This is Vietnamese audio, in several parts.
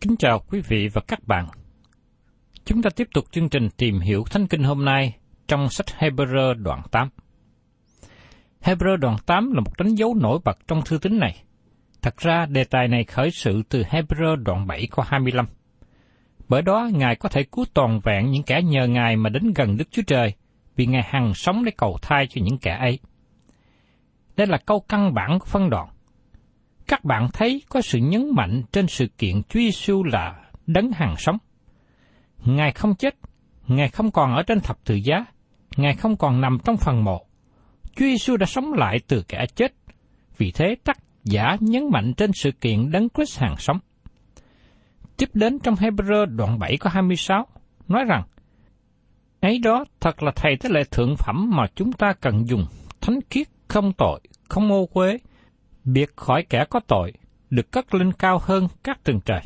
Kính chào quý vị và các bạn. Chúng ta tiếp tục chương trình tìm hiểu Thánh Kinh hôm nay trong sách Hebrew đoạn 8. Hebrew đoạn 8 là một đánh dấu nổi bật trong thư tín này. Thật ra đề tài này khởi sự từ Hebrew đoạn 7 câu 25. Bởi đó Ngài có thể cứu toàn vẹn những kẻ nhờ Ngài mà đến gần Đức Chúa Trời, vì Ngài hằng sống để cầu thai cho những kẻ ấy. Đây là câu căn bản của phân đoạn. Các bạn thấy có sự nhấn mạnh trên sự kiện Chúa Giêsu là đấng hàng sống. Ngài không chết, Ngài không còn ở trên thập tự giá, Ngài không còn nằm trong phần mộ. Chúa Giêsu đã sống lại từ kẻ chết. Vì thế tác giả nhấn mạnh trên sự kiện đấng Christ hàng sống. Tiếp đến trong Hebrew đoạn 7 có 26, nói rằng, ấy đó thật là thầy thế lệ thượng phẩm mà chúng ta cần dùng, thánh khiết, không tội, không ô quế, biệt khỏi kẻ có tội, được cất lên cao hơn các tầng trời.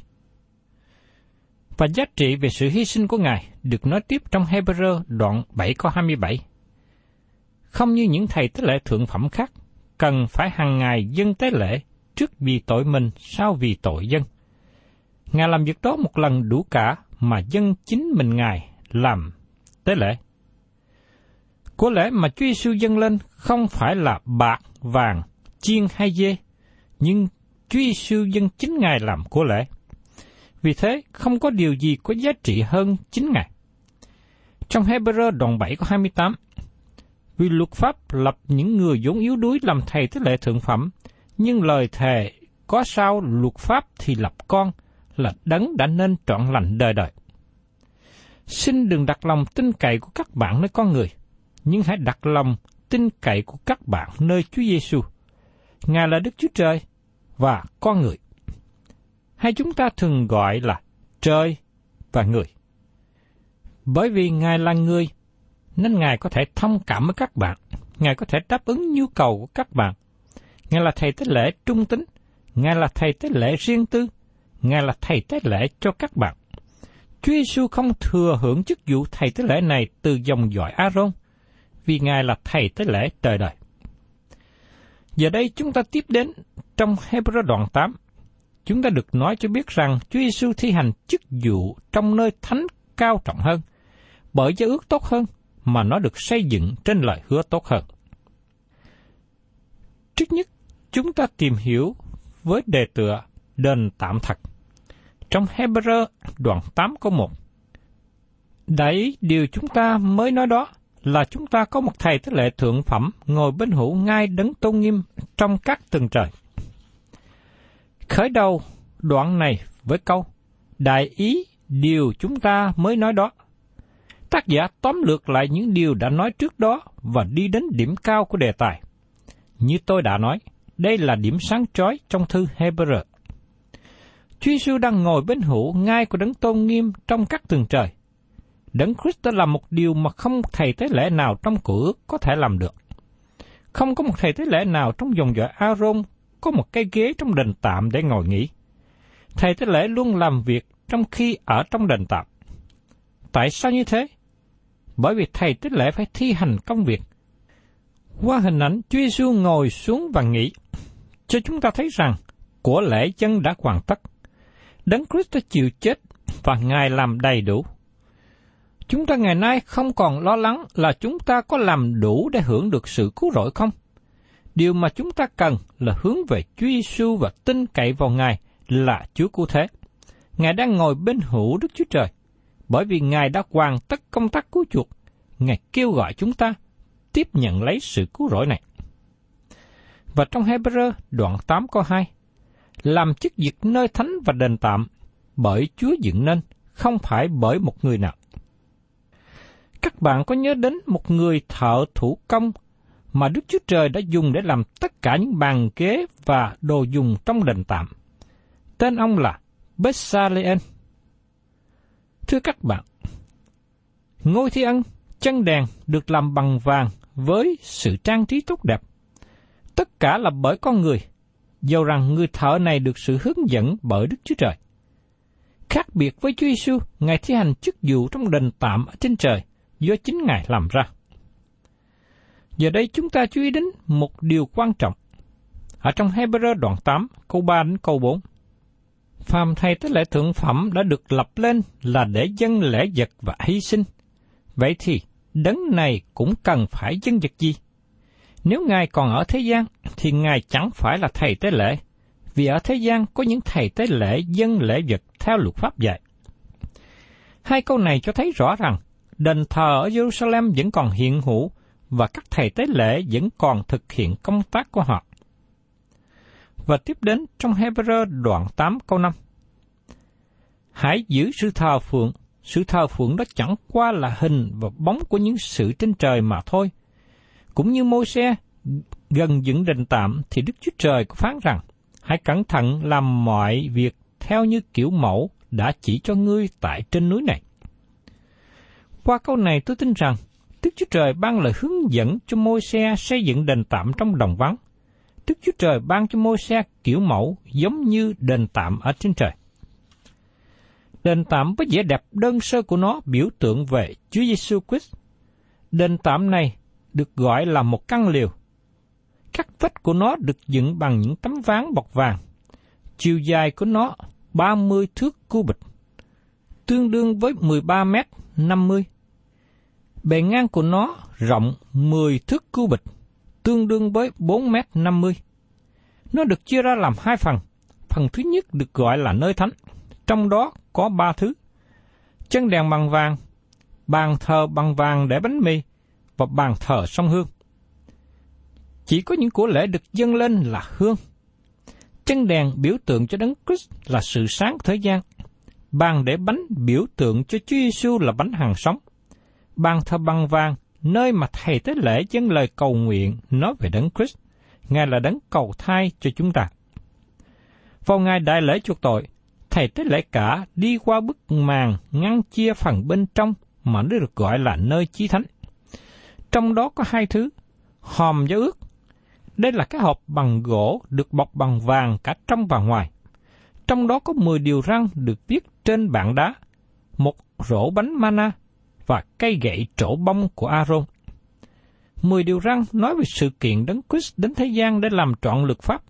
Và giá trị về sự hy sinh của Ngài được nói tiếp trong Hebrew đoạn 7 câu 27. Không như những thầy tế lễ thượng phẩm khác, cần phải hàng ngày dân tế lễ trước vì tội mình sau vì tội dân. Ngài làm việc đó một lần đủ cả mà dân chính mình Ngài làm tế lễ. Của lễ mà Chúa Giêsu dâng lên không phải là bạc, vàng, chiên hay dê, nhưng Chúa Giêsu dân chính Ngài làm của lễ. Vì thế, không có điều gì có giá trị hơn chính Ngài. Trong Hebrew đoạn 7 có 28, vì luật pháp lập những người vốn yếu đuối làm thầy tế lệ thượng phẩm, nhưng lời thề có sao luật pháp thì lập con là đấng đã nên trọn lành đời đời. Xin đừng đặt lòng tin cậy của các bạn nơi con người, nhưng hãy đặt lòng tin cậy của các bạn nơi Chúa Giêsu. Ngài là Đức Chúa Trời và con người. Hay chúng ta thường gọi là trời và người. Bởi vì Ngài là người, nên Ngài có thể thông cảm với các bạn, Ngài có thể đáp ứng nhu cầu của các bạn. Ngài là thầy tế lễ trung tính, Ngài là thầy tế lễ riêng tư, Ngài là thầy tế lễ cho các bạn. Chúa Giêsu không thừa hưởng chức vụ thầy tế lễ này từ dòng dõi Aaron, vì Ngài là thầy tế lễ đời đời. Giờ đây chúng ta tiếp đến trong Hebrew đoạn 8. Chúng ta được nói cho biết rằng Chúa Giêsu thi hành chức vụ trong nơi thánh cao trọng hơn, bởi giao ước tốt hơn mà nó được xây dựng trên lời hứa tốt hơn. Trước nhất, chúng ta tìm hiểu với đề tựa đền tạm thật. trong Hebrew đoạn 8 câu 1. Đấy điều chúng ta mới nói đó là chúng ta có một thầy tế lệ thượng phẩm ngồi bên hữu ngai đấng tôn nghiêm trong các tầng trời. Khởi đầu đoạn này với câu Đại ý điều chúng ta mới nói đó. Tác giả tóm lược lại những điều đã nói trước đó và đi đến điểm cao của đề tài. Như tôi đã nói, đây là điểm sáng chói trong thư Hebrew. Chúa Giêsu đang ngồi bên hữu ngai của đấng tôn nghiêm trong các tầng trời. Đấng Christ đã làm một điều mà không thầy tế lễ nào trong cửa có thể làm được. Không có một thầy tế lễ nào trong dòng dõi Aaron có một cái ghế trong đền tạm để ngồi nghỉ. Thầy tế lễ luôn làm việc trong khi ở trong đền tạm. Tại sao như thế? Bởi vì thầy tế lễ phải thi hành công việc. Qua hình ảnh Chúa Giêsu ngồi xuống và nghỉ, cho chúng ta thấy rằng của lễ chân đã hoàn tất. Đấng Christ đã chịu chết và Ngài làm đầy đủ. Chúng ta ngày nay không còn lo lắng là chúng ta có làm đủ để hưởng được sự cứu rỗi không? Điều mà chúng ta cần là hướng về Chúa Giêsu và tin cậy vào Ngài là Chúa cứu thế. Ngài đang ngồi bên hữu Đức Chúa Trời, bởi vì Ngài đã hoàn tất công tác cứu chuộc. Ngài kêu gọi chúng ta tiếp nhận lấy sự cứu rỗi này. Và trong Hebrew đoạn 8 câu 2, làm chức việc nơi thánh và đền tạm bởi Chúa dựng nên, không phải bởi một người nào. Các bạn có nhớ đến một người thợ thủ công mà Đức Chúa Trời đã dùng để làm tất cả những bàn ghế và đồ dùng trong đền tạm. Tên ông là Bessalien. Thưa các bạn, ngôi thi ân, chân đèn được làm bằng vàng với sự trang trí tốt đẹp. Tất cả là bởi con người, dầu rằng người thợ này được sự hướng dẫn bởi Đức Chúa Trời. Khác biệt với Chúa Giêsu, Ngài thi hành chức vụ trong đền tạm ở trên trời do chính Ngài làm ra. Giờ đây chúng ta chú ý đến một điều quan trọng. Ở trong Hebrew đoạn 8, câu 3 đến câu 4. Phàm thầy tế lễ thượng phẩm đã được lập lên là để dân lễ vật và hy sinh. Vậy thì, đấng này cũng cần phải dân vật gì? Nếu Ngài còn ở thế gian, thì Ngài chẳng phải là thầy tế lễ, vì ở thế gian có những thầy tế lễ dân lễ vật theo luật pháp dạy. Hai câu này cho thấy rõ rằng đền thờ ở Jerusalem vẫn còn hiện hữu và các thầy tế lễ vẫn còn thực hiện công tác của họ. Và tiếp đến trong Hebrew đoạn 8 câu 5. Hãy giữ sự thờ phượng, sự thờ phượng đó chẳng qua là hình và bóng của những sự trên trời mà thôi. Cũng như môi xe gần dựng đền tạm thì Đức Chúa Trời có phán rằng, hãy cẩn thận làm mọi việc theo như kiểu mẫu đã chỉ cho ngươi tại trên núi này. Qua câu này tôi tin rằng Đức Chúa Trời ban lời hướng dẫn cho môi xe xây dựng đền tạm trong đồng vắng. Đức Chúa Trời ban cho môi xe kiểu mẫu giống như đền tạm ở trên trời. Đền tạm với vẻ đẹp đơn sơ của nó biểu tượng về Chúa Giêsu Christ. Đền tạm này được gọi là một căn liều. Các vách của nó được dựng bằng những tấm ván bọc vàng. Chiều dài của nó 30 thước cu bịch, tương đương với 13 mét 50. Bề ngang của nó rộng 10 thước cu bịch, tương đương với 4 mét 50. Nó được chia ra làm hai phần. Phần thứ nhất được gọi là nơi thánh, trong đó có ba thứ. Chân đèn bằng vàng, bàn thờ bằng vàng để bánh mì và bàn thờ sông hương. Chỉ có những của lễ được dâng lên là hương. Chân đèn biểu tượng cho Đấng Christ là sự sáng thế gian. Bàn để bánh biểu tượng cho Chúa Giêsu là bánh hàng sống ban thờ băng vàng, nơi mà thầy tế lễ dâng lời cầu nguyện nói về Đấng Christ. Ngài là Đấng cầu thai cho chúng ta. Vào ngày đại lễ chuộc tội, thầy tế lễ cả đi qua bức màn ngăn chia phần bên trong mà nó được gọi là nơi chí thánh. Trong đó có hai thứ, hòm giao ước. Đây là cái hộp bằng gỗ được bọc bằng vàng cả trong và ngoài. Trong đó có 10 điều răng được viết trên bảng đá, một rổ bánh mana và cây gậy trổ bông của Aaron. Mười điều răng nói về sự kiện đấng Christ đến thế gian để làm trọn luật pháp,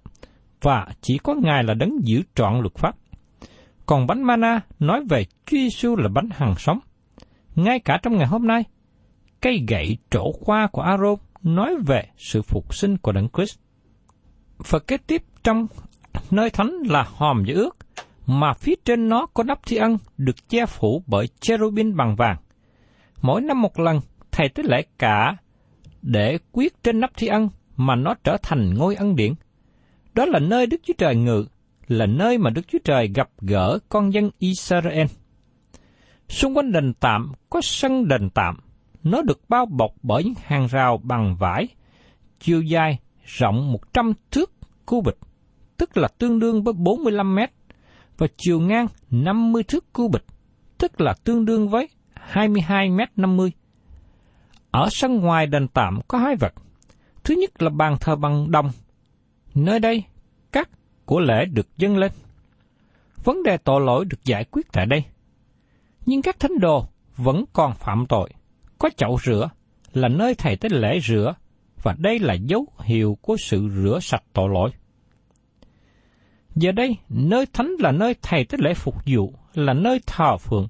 và chỉ có Ngài là đấng giữ trọn luật pháp. Còn bánh mana nói về Chúa Giêsu là bánh hằng sống. Ngay cả trong ngày hôm nay, cây gậy trổ khoa của Aaron nói về sự phục sinh của đấng Christ. Và kế tiếp trong nơi thánh là hòm giữ ước, mà phía trên nó có nắp thi ân được che phủ bởi cherubin bằng vàng. Mỗi năm một lần, thầy tế lễ cả để quyết trên nắp thi ân mà nó trở thành ngôi ân điển. Đó là nơi Đức Chúa Trời ngự, là nơi mà Đức Chúa Trời gặp gỡ con dân Israel. Xung quanh đền tạm có sân đền tạm, nó được bao bọc bởi những hàng rào bằng vải, chiều dài rộng 100 thước cu bịch, tức là tương đương với 45 mét, và chiều ngang 50 thước cu bịch, tức là tương đương với 22 mét 50. Ở sân ngoài đền tạm có hai vật. Thứ nhất là bàn thờ bằng đồng. Nơi đây, các của lễ được dâng lên. Vấn đề tội lỗi được giải quyết tại đây. Nhưng các thánh đồ vẫn còn phạm tội. Có chậu rửa là nơi thầy tới lễ rửa, và đây là dấu hiệu của sự rửa sạch tội lỗi. Giờ đây, nơi thánh là nơi thầy tới lễ phục vụ, là nơi thờ phượng.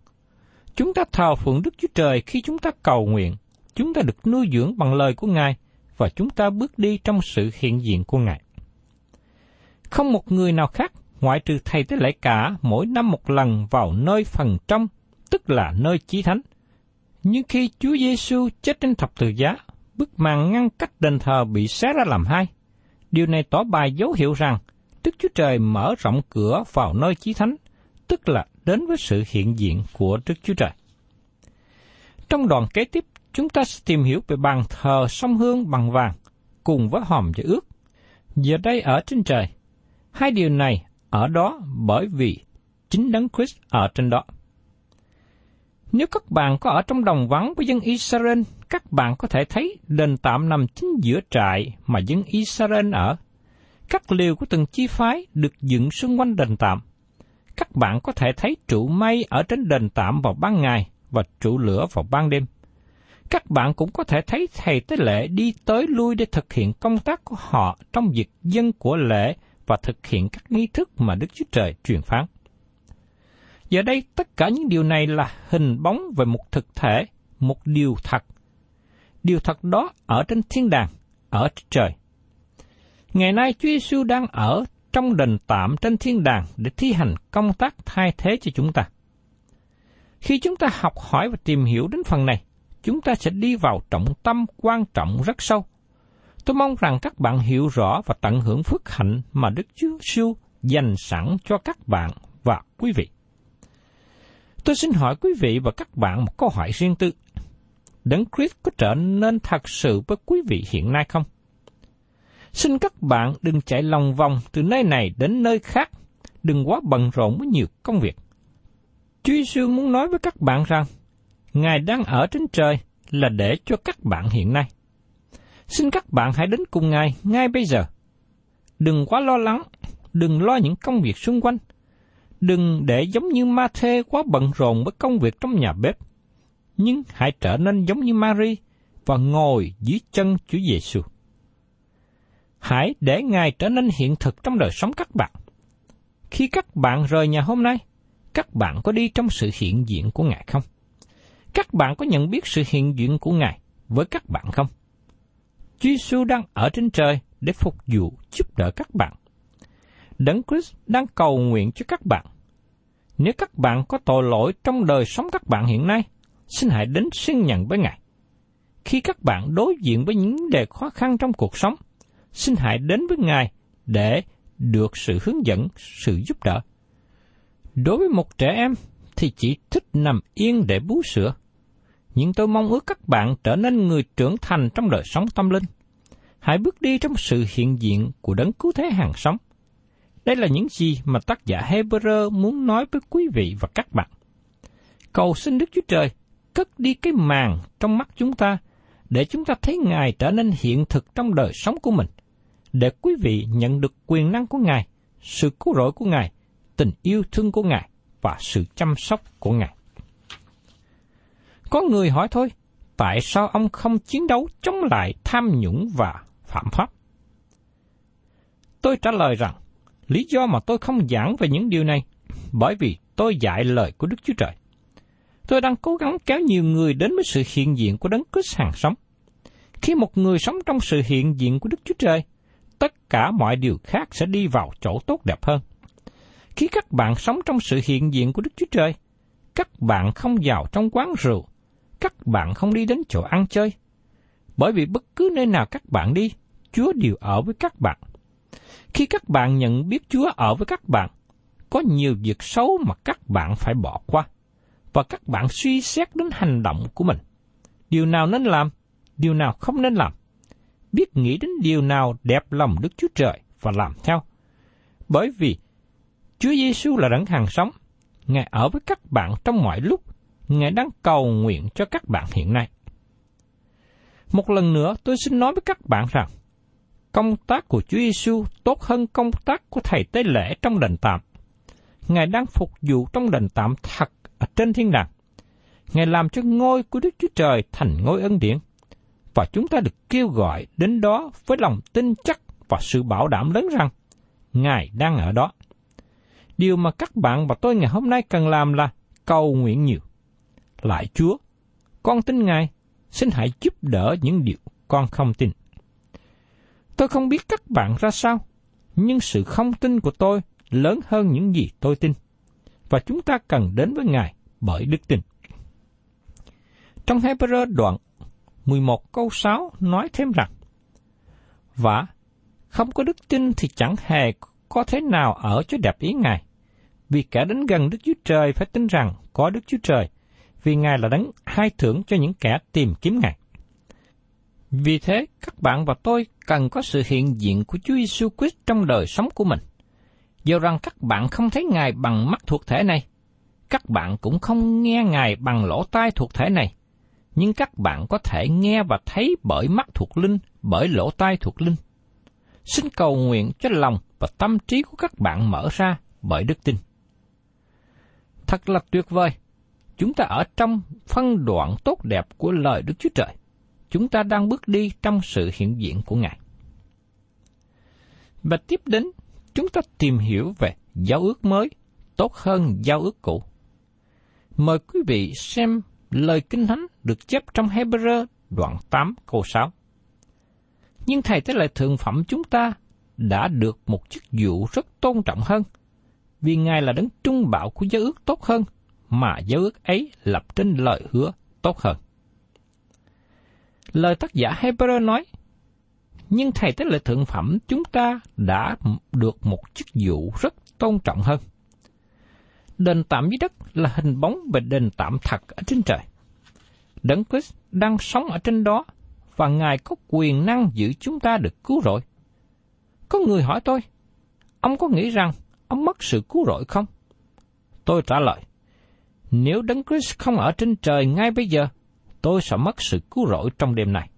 Chúng ta thờ phượng Đức Chúa Trời khi chúng ta cầu nguyện, chúng ta được nuôi dưỡng bằng lời của Ngài, và chúng ta bước đi trong sự hiện diện của Ngài. Không một người nào khác, ngoại trừ thầy tế lễ cả, mỗi năm một lần vào nơi phần trong, tức là nơi chí thánh. Nhưng khi Chúa Giêsu chết trên thập tự giá, bức màn ngăn cách đền thờ bị xé ra làm hai. Điều này tỏ bài dấu hiệu rằng Đức Chúa Trời mở rộng cửa vào nơi chí thánh, tức là đến với sự hiện diện của Đức Chúa Trời. Trong đoạn kế tiếp, chúng ta sẽ tìm hiểu về bàn thờ sông hương bằng vàng, cùng với hòm và ước. Giờ đây ở trên trời, hai điều này ở đó bởi vì chính Đấng Christ ở trên đó. Nếu các bạn có ở trong đồng vắng với dân Israel, các bạn có thể thấy đền tạm nằm chính giữa trại mà dân Israel ở. Các liều của từng chi phái được dựng xung quanh đền tạm. Các bạn có thể thấy trụ mây ở trên đền tạm vào ban ngày và trụ lửa vào ban đêm. Các bạn cũng có thể thấy thầy tế lễ đi tới lui để thực hiện công tác của họ trong việc dân của lễ và thực hiện các nghi thức mà Đức Chúa Trời truyền phán. Giờ đây tất cả những điều này là hình bóng về một thực thể, một điều thật. Điều thật đó ở trên thiên đàng, ở trên trời. Ngày nay Chúa Giêsu đang ở trong đền tạm trên thiên đàng để thi hành công tác thay thế cho chúng ta. Khi chúng ta học hỏi và tìm hiểu đến phần này, chúng ta sẽ đi vào trọng tâm quan trọng rất sâu. Tôi mong rằng các bạn hiểu rõ và tận hưởng phước hạnh mà Đức Chúa Giêsu dành sẵn cho các bạn và quý vị. Tôi xin hỏi quý vị và các bạn một câu hỏi riêng tư. Đấng Christ có trở nên thật sự với quý vị hiện nay không? Xin các bạn đừng chạy lòng vòng từ nơi này đến nơi khác, đừng quá bận rộn với nhiều công việc. Chúa Giêsu muốn nói với các bạn rằng, Ngài đang ở trên trời là để cho các bạn hiện nay. Xin các bạn hãy đến cùng Ngài ngay bây giờ. Đừng quá lo lắng, đừng lo những công việc xung quanh, Đừng để giống như ma thê quá bận rộn với công việc trong nhà bếp, nhưng hãy trở nên giống như Mary và ngồi dưới chân Chúa Giêsu. Hãy để Ngài trở nên hiện thực trong đời sống các bạn. Khi các bạn rời nhà hôm nay, các bạn có đi trong sự hiện diện của Ngài không? Các bạn có nhận biết sự hiện diện của Ngài với các bạn không? Chúa Giêsu đang ở trên trời để phục vụ giúp đỡ các bạn. Đấng Christ đang cầu nguyện cho các bạn. Nếu các bạn có tội lỗi trong đời sống các bạn hiện nay, xin hãy đến xin nhận với Ngài. Khi các bạn đối diện với những đề khó khăn trong cuộc sống, xin hãy đến với Ngài để được sự hướng dẫn, sự giúp đỡ. Đối với một trẻ em thì chỉ thích nằm yên để bú sữa. Nhưng tôi mong ước các bạn trở nên người trưởng thành trong đời sống tâm linh. Hãy bước đi trong sự hiện diện của đấng cứu thế hàng sống. Đây là những gì mà tác giả Hebrew muốn nói với quý vị và các bạn. Cầu xin Đức Chúa Trời cất đi cái màn trong mắt chúng ta để chúng ta thấy Ngài trở nên hiện thực trong đời sống của mình, để quý vị nhận được quyền năng của Ngài, sự cứu rỗi của Ngài, tình yêu thương của Ngài và sự chăm sóc của Ngài. Có người hỏi thôi, tại sao ông không chiến đấu chống lại tham nhũng và phạm pháp? Tôi trả lời rằng, Lý do mà tôi không giảng về những điều này, bởi vì tôi dạy lời của Đức Chúa Trời. Tôi đang cố gắng kéo nhiều người đến với sự hiện diện của Đấng Christ hàng sống. Khi một người sống trong sự hiện diện của Đức Chúa Trời, tất cả mọi điều khác sẽ đi vào chỗ tốt đẹp hơn. Khi các bạn sống trong sự hiện diện của Đức Chúa Trời, các bạn không vào trong quán rượu, các bạn không đi đến chỗ ăn chơi. Bởi vì bất cứ nơi nào các bạn đi, Chúa đều ở với các bạn. Khi các bạn nhận biết Chúa ở với các bạn, có nhiều việc xấu mà các bạn phải bỏ qua, và các bạn suy xét đến hành động của mình. Điều nào nên làm, điều nào không nên làm. Biết nghĩ đến điều nào đẹp lòng Đức Chúa Trời và làm theo. Bởi vì Chúa Giêsu là đấng hàng sống, Ngài ở với các bạn trong mọi lúc, Ngài đang cầu nguyện cho các bạn hiện nay. Một lần nữa tôi xin nói với các bạn rằng, công tác của Chúa Giêsu tốt hơn công tác của thầy tế lễ trong đền tạm. Ngài đang phục vụ trong đền tạm thật ở trên thiên đàng. Ngài làm cho ngôi của Đức Chúa Trời thành ngôi ân điển. Và chúng ta được kêu gọi đến đó với lòng tin chắc và sự bảo đảm lớn rằng Ngài đang ở đó. Điều mà các bạn và tôi ngày hôm nay cần làm là cầu nguyện nhiều. Lại Chúa, con tin Ngài, xin hãy giúp đỡ những điều con không tin. Tôi không biết các bạn ra sao, nhưng sự không tin của tôi lớn hơn những gì tôi tin. Và chúng ta cần đến với Ngài bởi đức tin. Trong Hebrew đoạn 11 câu 6 nói thêm rằng, Và không có đức tin thì chẳng hề có thế nào ở chỗ đẹp ý Ngài. Vì kẻ đến gần Đức Chúa Trời phải tin rằng có Đức Chúa Trời, vì Ngài là đấng hai thưởng cho những kẻ tìm kiếm Ngài. Vì thế, các bạn và tôi cần có sự hiện diện của Chúa Giêsu Christ trong đời sống của mình. Do rằng các bạn không thấy Ngài bằng mắt thuộc thể này, các bạn cũng không nghe Ngài bằng lỗ tai thuộc thể này, nhưng các bạn có thể nghe và thấy bởi mắt thuộc linh, bởi lỗ tai thuộc linh. Xin cầu nguyện cho lòng và tâm trí của các bạn mở ra bởi đức tin. Thật là tuyệt vời! Chúng ta ở trong phân đoạn tốt đẹp của lời Đức Chúa Trời. Chúng ta đang bước đi trong sự hiện diện của Ngài. Và tiếp đến, chúng ta tìm hiểu về giao ước mới tốt hơn giao ước cũ. Mời quý vị xem lời Kinh Thánh được chép trong Hebrew đoạn 8 câu 6. Nhưng Thầy Tế lễ Thượng Phẩm chúng ta đã được một chức vụ rất tôn trọng hơn, vì Ngài là đấng trung bảo của giáo ước tốt hơn, mà giáo ước ấy lập trên lời hứa tốt hơn. Lời tác giả Hebrew nói, nhưng Thầy Tế lễ Thượng Phẩm chúng ta đã được một chức vụ rất tôn trọng hơn. Đền tạm dưới đất là hình bóng về đền tạm thật ở trên trời. Đấng Christ đang sống ở trên đó và Ngài có quyền năng giữ chúng ta được cứu rỗi. Có người hỏi tôi, ông có nghĩ rằng ông mất sự cứu rỗi không? Tôi trả lời, nếu Đấng Christ không ở trên trời ngay bây giờ, tôi sẽ mất sự cứu rỗi trong đêm này.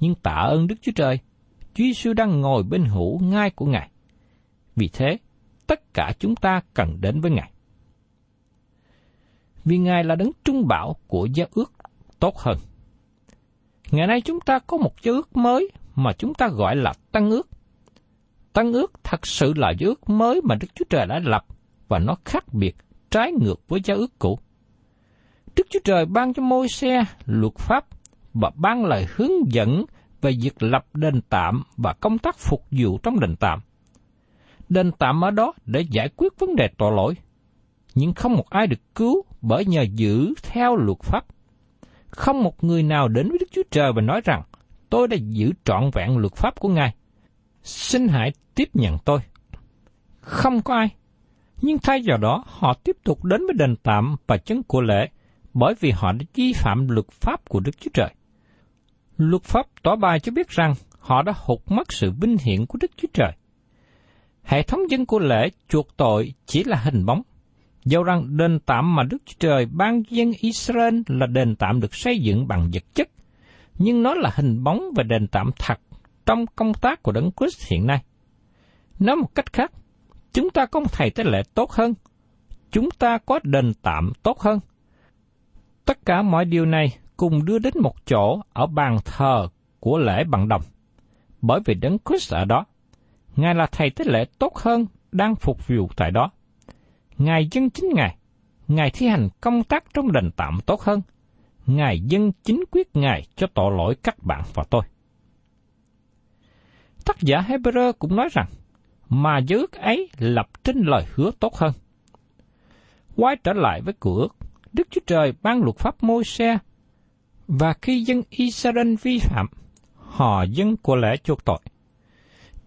Nhưng tạ ơn Đức Chúa Trời, Chúa Giêsu đang ngồi bên hữu ngai của Ngài. Vì thế, tất cả chúng ta cần đến với Ngài. Vì Ngài là đấng trung bảo của giao ước tốt hơn. Ngày nay chúng ta có một giao ước mới mà chúng ta gọi là Tăng ước. Tăng ước thật sự là giao ước mới mà Đức Chúa Trời đã lập và nó khác biệt, trái ngược với giao ước cũ. Đức Chúa Trời ban cho môi xe luật pháp và ban lời hướng dẫn về việc lập đền tạm và công tác phục vụ trong đền tạm. Đền tạm ở đó để giải quyết vấn đề tội lỗi, nhưng không một ai được cứu bởi nhờ giữ theo luật pháp. Không một người nào đến với Đức Chúa Trời và nói rằng, tôi đã giữ trọn vẹn luật pháp của Ngài. Xin hãy tiếp nhận tôi. Không có ai. Nhưng thay vào đó, họ tiếp tục đến với đền tạm và chấn của lễ, bởi vì họ đã vi phạm luật pháp của Đức Chúa Trời. Luật pháp tỏ bài cho biết rằng họ đã hụt mất sự vinh hiển của Đức Chúa Trời. Hệ thống dân của lễ chuộc tội chỉ là hình bóng. Dẫu rằng đền tạm mà Đức Chúa Trời ban dân Israel là đền tạm được xây dựng bằng vật chất, nhưng nó là hình bóng về đền tạm thật trong công tác của Đấng Christ hiện nay. Nói một cách khác, chúng ta có một thầy tế lễ tốt hơn, chúng ta có đền tạm tốt hơn. Tất cả mọi điều này cùng đưa đến một chỗ ở bàn thờ của lễ bằng đồng, bởi vì Đấng Christ ở đó. Ngài là thầy tế lễ tốt hơn đang phục vụ tại đó. Ngài dân chính Ngài, Ngài thi hành công tác trong đền tạm tốt hơn. Ngài dân chính quyết Ngài cho tội lỗi các bạn và tôi. Tác giả Hebrew cũng nói rằng, mà giới ước ấy lập trên lời hứa tốt hơn. Quay trở lại với cửa ước, Đức Chúa Trời ban luật pháp môi xe, và khi dân Israel vi phạm, họ dân của lẽ chuộc tội.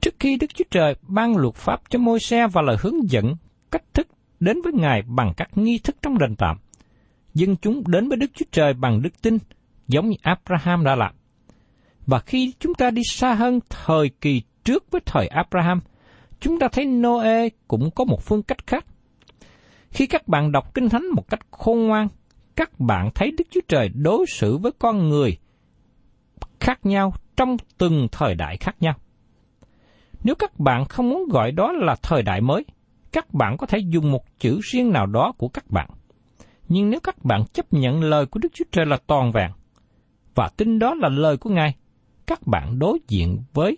Trước khi Đức Chúa Trời ban luật pháp cho môi xe và lời hướng dẫn cách thức đến với Ngài bằng các nghi thức trong đền tạm, dân chúng đến với Đức Chúa Trời bằng đức tin, giống như Abraham đã làm. Và khi chúng ta đi xa hơn thời kỳ trước với thời Abraham, chúng ta thấy Noe cũng có một phương cách khác. Khi các bạn đọc Kinh Thánh một cách khôn ngoan, các bạn thấy Đức Chúa Trời đối xử với con người khác nhau trong từng thời đại khác nhau. Nếu các bạn không muốn gọi đó là thời đại mới, các bạn có thể dùng một chữ riêng nào đó của các bạn. Nhưng nếu các bạn chấp nhận lời của Đức Chúa Trời là toàn vẹn, và tin đó là lời của Ngài, các bạn đối diện với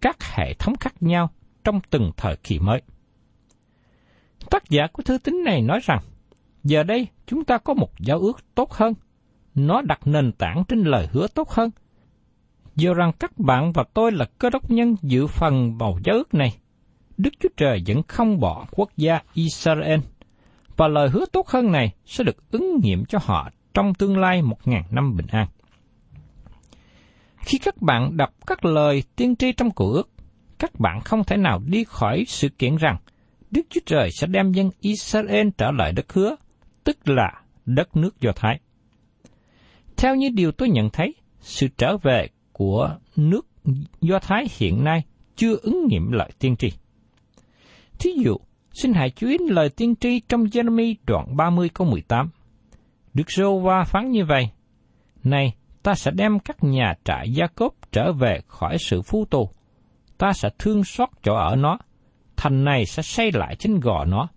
các hệ thống khác nhau trong từng thời kỳ mới. Tác giả của thư tín này nói rằng, giờ đây chúng ta có một giáo ước tốt hơn, nó đặt nền tảng trên lời hứa tốt hơn. do rằng các bạn và tôi là cơ đốc nhân dự phần vào giáo ước này, Đức Chúa Trời vẫn không bỏ quốc gia Israel, và lời hứa tốt hơn này sẽ được ứng nghiệm cho họ trong tương lai một ngàn năm bình an. Khi các bạn đọc các lời tiên tri trong cựu ước, các bạn không thể nào đi khỏi sự kiện rằng Đức Chúa Trời sẽ đem dân Israel trở lại đất hứa, tức là đất nước Do Thái. Theo như điều tôi nhận thấy, sự trở về của nước Do Thái hiện nay chưa ứng nghiệm lời tiên tri. Thí dụ, xin hãy chú ý lời tiên tri trong Jeremy đoạn 30 câu 18. Đức Rô Va phán như vậy, Này, ta sẽ đem các nhà trại gia cốp trở về khỏi sự phu tù. Ta sẽ thương xót chỗ ở nó. Thành này sẽ xây lại trên gò nó.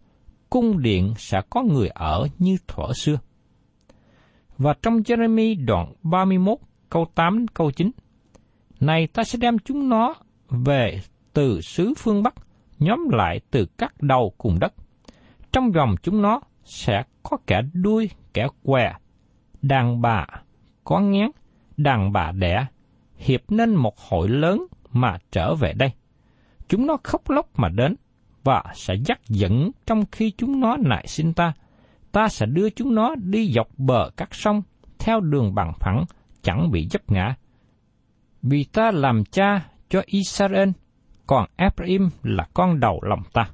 Cung điện sẽ có người ở như thuở xưa. Và trong Jeremy đoạn 31 câu 8 câu 9. Này ta sẽ đem chúng nó về từ xứ phương Bắc, nhóm lại từ các đầu cùng đất. Trong vòng chúng nó sẽ có kẻ đuôi, kẻ què, đàn bà, có ngén, đàn bà đẻ, hiệp nên một hội lớn mà trở về đây. Chúng nó khóc lóc mà đến, và sẽ dắt dẫn trong khi chúng nó nại xin ta. Ta sẽ đưa chúng nó đi dọc bờ các sông, theo đường bằng phẳng, chẳng bị dấp ngã. Vì ta làm cha cho Israel, còn Ephraim là con đầu lòng ta.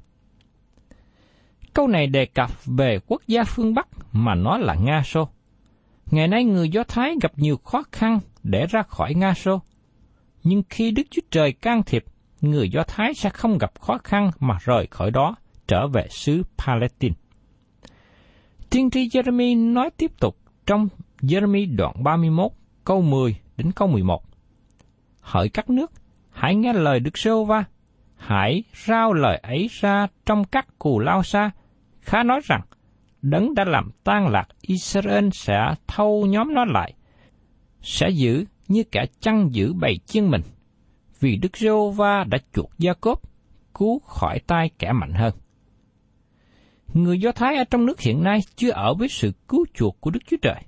Câu này đề cập về quốc gia phương Bắc mà nó là Nga Xô. Ngày nay người Do Thái gặp nhiều khó khăn để ra khỏi Nga Xô. Nhưng khi Đức Chúa Trời can thiệp, người Do Thái sẽ không gặp khó khăn mà rời khỏi đó, trở về xứ Palestine. Tiên tri Jeremy nói tiếp tục trong Jeremy đoạn 31 câu 10 đến câu 11. Hỡi các nước, hãy nghe lời Đức Sô Va, hãy rao lời ấy ra trong các cù lao xa, khá nói rằng, đấng đã làm tan lạc Israel sẽ thâu nhóm nó lại, sẽ giữ như kẻ chăn giữ bầy chiên mình, vì Đức giê va đã chuộc gia cốp, cứu khỏi tay kẻ mạnh hơn. Người Do Thái ở trong nước hiện nay chưa ở với sự cứu chuộc của Đức Chúa Trời.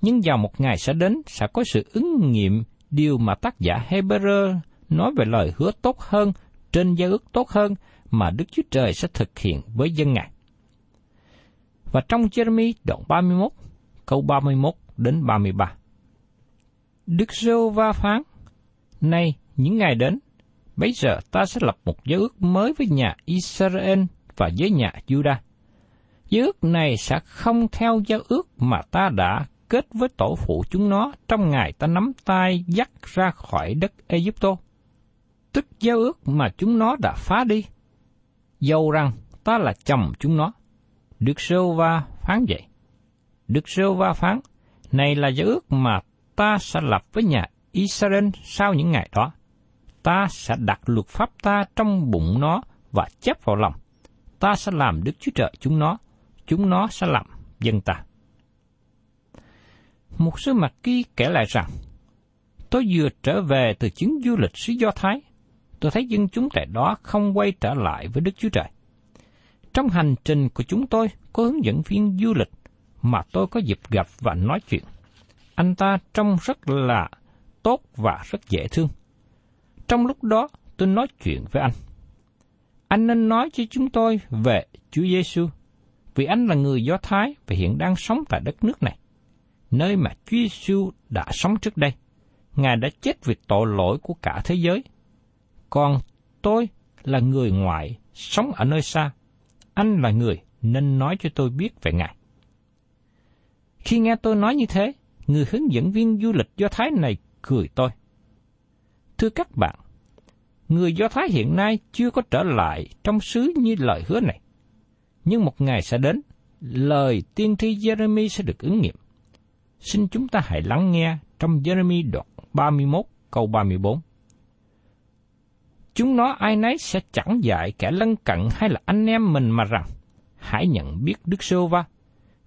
Nhưng vào một ngày sẽ đến sẽ có sự ứng nghiệm điều mà tác giả Hebrew nói về lời hứa tốt hơn trên giao ước tốt hơn mà Đức Chúa Trời sẽ thực hiện với dân Ngài. Và trong Jeremy đoạn 31, câu 31 đến 33. Đức Giêsu Va phán, Nay, những ngày đến, bây giờ ta sẽ lập một giới ước mới với nhà Israel và với nhà Judah. Giới ước này sẽ không theo giao ước mà ta đã kết với tổ phụ chúng nó trong ngày ta nắm tay dắt ra khỏi đất Egypto. Tức giao ước mà chúng nó đã phá đi. Dầu rằng ta là chồng chúng nó. Đức Sêu Va phán vậy. Đức Sêu Va phán, này là giao ước mà ta sẽ lập với nhà Israel sau những ngày đó. Ta sẽ đặt luật pháp ta trong bụng nó và chép vào lòng. Ta sẽ làm Đức Chúa Trời chúng nó, chúng nó sẽ làm dân ta. Một sư mặt ghi kể lại rằng, tôi vừa trở về từ chuyến du lịch xứ Do Thái, tôi thấy dân chúng tại đó không quay trở lại với Đức Chúa Trời. Trong hành trình của chúng tôi có hướng dẫn viên du lịch mà tôi có dịp gặp và nói chuyện. Anh ta trông rất là tốt và rất dễ thương. Trong lúc đó tôi nói chuyện với anh. anh nên nói cho chúng tôi về Chúa Giêsu, vì anh là người Do Thái và hiện đang sống tại đất nước này, nơi mà Chúa Giêsu đã sống trước đây. Ngài đã chết vì tội lỗi của cả thế giới. Còn tôi là người ngoại, sống ở nơi xa. Anh là người nên nói cho tôi biết về Ngài. Khi nghe tôi nói như thế, người hướng dẫn viên du lịch Do Thái này cười tôi. Thưa các bạn, người Do Thái hiện nay chưa có trở lại trong xứ như lời hứa này. Nhưng một ngày sẽ đến, lời tiên tri Jeremy sẽ được ứng nghiệm. Xin chúng ta hãy lắng nghe trong Jeremy đoạn 31 câu 34. Chúng nó ai nấy sẽ chẳng dạy kẻ lân cận hay là anh em mình mà rằng, hãy nhận biết Đức Sô Va,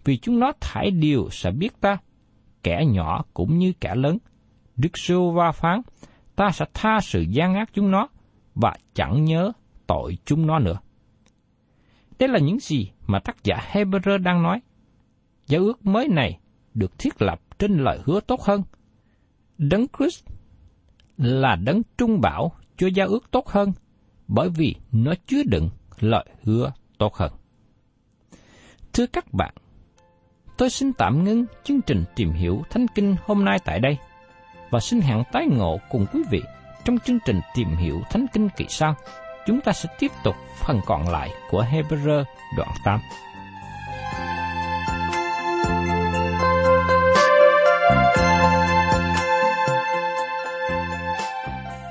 vì chúng nó thải điều sẽ biết ta, kẻ nhỏ cũng như kẻ lớn. Đức Sô Va phán, ta sẽ tha sự gian ác chúng nó, và chẳng nhớ tội chúng nó nữa. Đây là những gì mà tác giả Hebrew đang nói. Giáo ước mới này được thiết lập trên lời hứa tốt hơn. Đấng Christ là đấng trung bảo chúa giao ước tốt hơn, bởi vì nó chứa đựng lời hứa tốt hơn. Thưa các bạn, tôi xin tạm ngưng chương trình tìm hiểu Thánh Kinh hôm nay tại đây, và xin hẹn tái ngộ cùng quý vị trong chương trình tìm hiểu Thánh Kinh kỳ sau. Chúng ta sẽ tiếp tục phần còn lại của Hebrew đoạn 8.